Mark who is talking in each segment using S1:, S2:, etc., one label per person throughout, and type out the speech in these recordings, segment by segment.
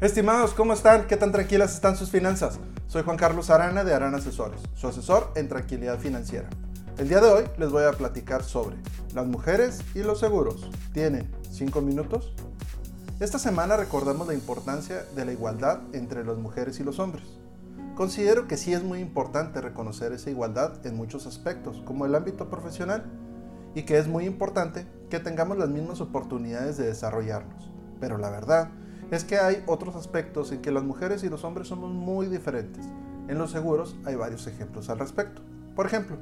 S1: Estimados, ¿cómo están? ¿Qué tan tranquilas están sus finanzas? Soy Juan Carlos Arana de Arana Asesores, su asesor en tranquilidad financiera. El día de hoy les voy a platicar sobre las mujeres y los seguros. ¿Tienen 5 minutos? Esta semana recordamos la importancia de la igualdad entre las mujeres y los hombres. Considero que sí es muy importante reconocer esa igualdad en muchos aspectos, como el ámbito profesional, y que es muy importante que tengamos las mismas oportunidades de desarrollarnos. Pero la verdad es que hay otros aspectos en que las mujeres y los hombres somos muy diferentes. En los seguros hay varios ejemplos al respecto. Por ejemplo,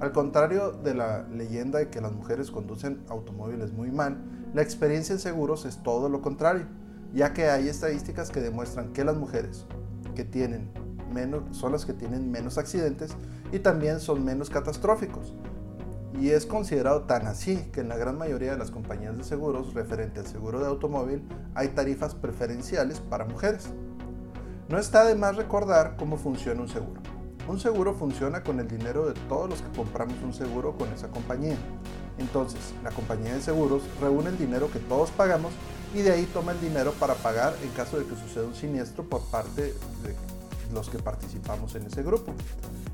S1: al contrario de la leyenda de que las mujeres conducen automóviles muy mal, la experiencia en seguros es todo lo contrario, ya que hay estadísticas que demuestran que las mujeres que tienen son las que tienen menos accidentes y también son menos catastróficos. Y es considerado tan así que en la gran mayoría de las compañías de seguros referente al seguro de automóvil hay tarifas preferenciales para mujeres. No está de más recordar cómo funciona un seguro. Un seguro funciona con el dinero de todos los que compramos un seguro con esa compañía. Entonces, la compañía de seguros reúne el dinero que todos pagamos y de ahí toma el dinero para pagar en caso de que suceda un siniestro por parte de los que participamos en ese grupo.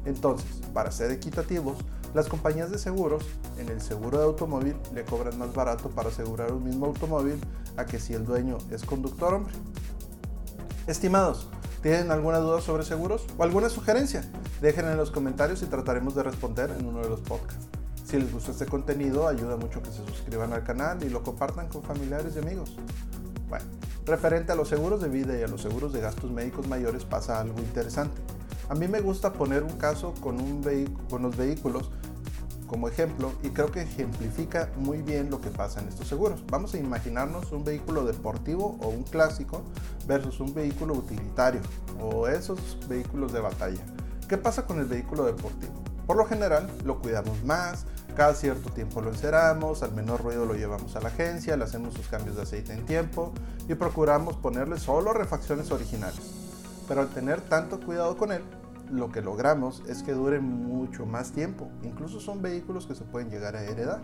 S1: Entonces, para ser equitativos, las compañías de seguros en el seguro de automóvil le cobran más barato para asegurar un mismo automóvil a que si el dueño es conductor hombre. Estimados, ¿tienen alguna duda sobre seguros o alguna sugerencia? Dejen en los comentarios y trataremos de responder en uno de los podcasts. Si les gustó este contenido, ayuda mucho que se suscriban al canal y lo compartan con familiares y amigos. Bueno, referente a los seguros de vida y a los seguros de gastos médicos mayores pasa algo interesante. A mí me gusta poner un caso con, los vehículos como ejemplo y creo que ejemplifica muy bien lo que pasa en estos seguros. Vamos a imaginarnos un vehículo deportivo o un clásico versus un vehículo utilitario o esos vehículos de batalla. ¿Qué pasa con el vehículo deportivo? Por lo general lo cuidamos más, cada cierto tiempo lo enceramos, al menor ruido lo llevamos a la agencia, le hacemos sus cambios de aceite en tiempo y procuramos ponerle solo refacciones originales. Pero al tener tanto cuidado con él, lo que logramos es que dure mucho más tiempo. Incluso son vehículos que se pueden llegar a heredar.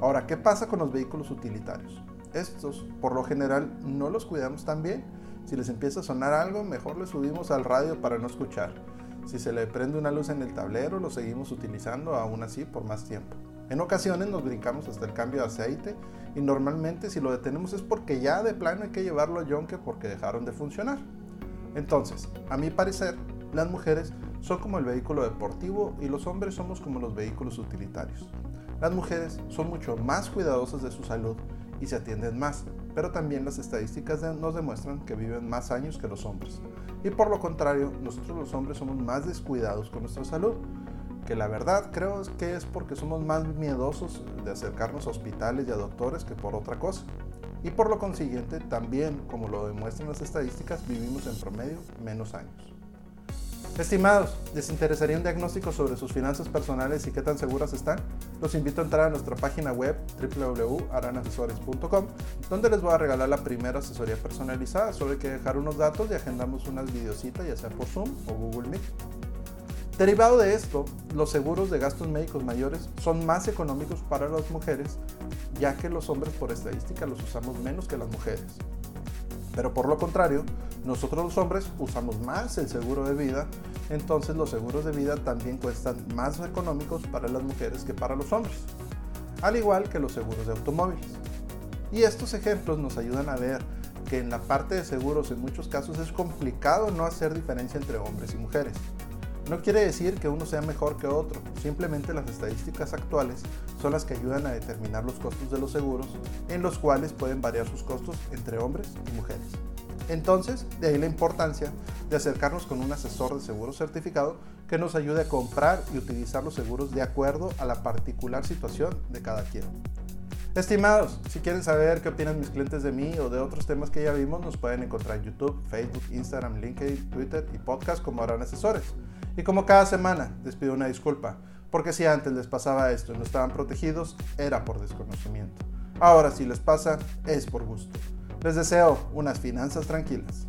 S1: Ahora, ¿qué pasa con los vehículos utilitarios? Estos, por lo general, no los cuidamos tan bien. Si les empieza a sonar algo, mejor le subimos al radio para no escuchar. Si se le prende una luz en el tablero, lo seguimos utilizando aún así por más tiempo. En ocasiones nos brincamos hasta el cambio de aceite y normalmente si lo detenemos es porque ya de plano hay que llevarlo a yonke porque dejaron de funcionar. Entonces, a mi parecer, las mujeres son como el vehículo deportivo y los hombres somos como los vehículos utilitarios. Las mujeres son mucho más cuidadosas de su salud y se atienden más, pero también las estadísticas nos demuestran que viven más años que los hombres. Y por lo contrario, nosotros los hombres somos más descuidados con nuestra salud, que la verdad creo que es porque somos más miedosos de acercarnos a hospitales y a doctores que por otra cosa. Y por lo consiguiente, también, como lo demuestran las estadísticas, vivimos en promedio menos años. Estimados, ¿les interesaría un diagnóstico sobre sus finanzas personales y qué tan seguras están? Los invito a entrar a nuestra página web www.aranasesores.com, donde les voy a regalar la primera asesoría personalizada. Solo hay que dejar unos datos y agendamos unas videocitas, ya sea por Zoom o Google Meet. Derivado de esto, los seguros de gastos médicos mayores son más económicos para las mujeres, ya que los hombres por estadística los usamos menos que las mujeres. Pero por lo contrario, nosotros los hombres usamos más el seguro de vida, entonces los seguros de vida también cuestan más económicos para las mujeres que para los hombres, al igual que los seguros de automóviles. Y estos ejemplos nos ayudan a ver que en la parte de seguros en muchos casos es complicado no hacer diferencia entre hombres y mujeres. No quiere decir que uno sea mejor que otro, simplemente las estadísticas actuales son las que ayudan a determinar los costos de los seguros, en los cuales pueden variar sus costos entre hombres y mujeres. Entonces, de ahí la importancia de acercarnos con un asesor de seguro certificado que nos ayude a comprar y utilizar los seguros de acuerdo a la particular situación de cada quien. Estimados, si quieren saber qué opinan mis clientes de mí o de otros temas que ya vimos, nos pueden encontrar en YouTube, Facebook, Instagram, LinkedIn, Twitter y podcast como harán asesores. Y como cada semana, les pido una disculpa, porque si antes les pasaba esto y no estaban protegidos, era por desconocimiento. Ahora si les pasa, es por gusto. Les deseo unas finanzas tranquilas.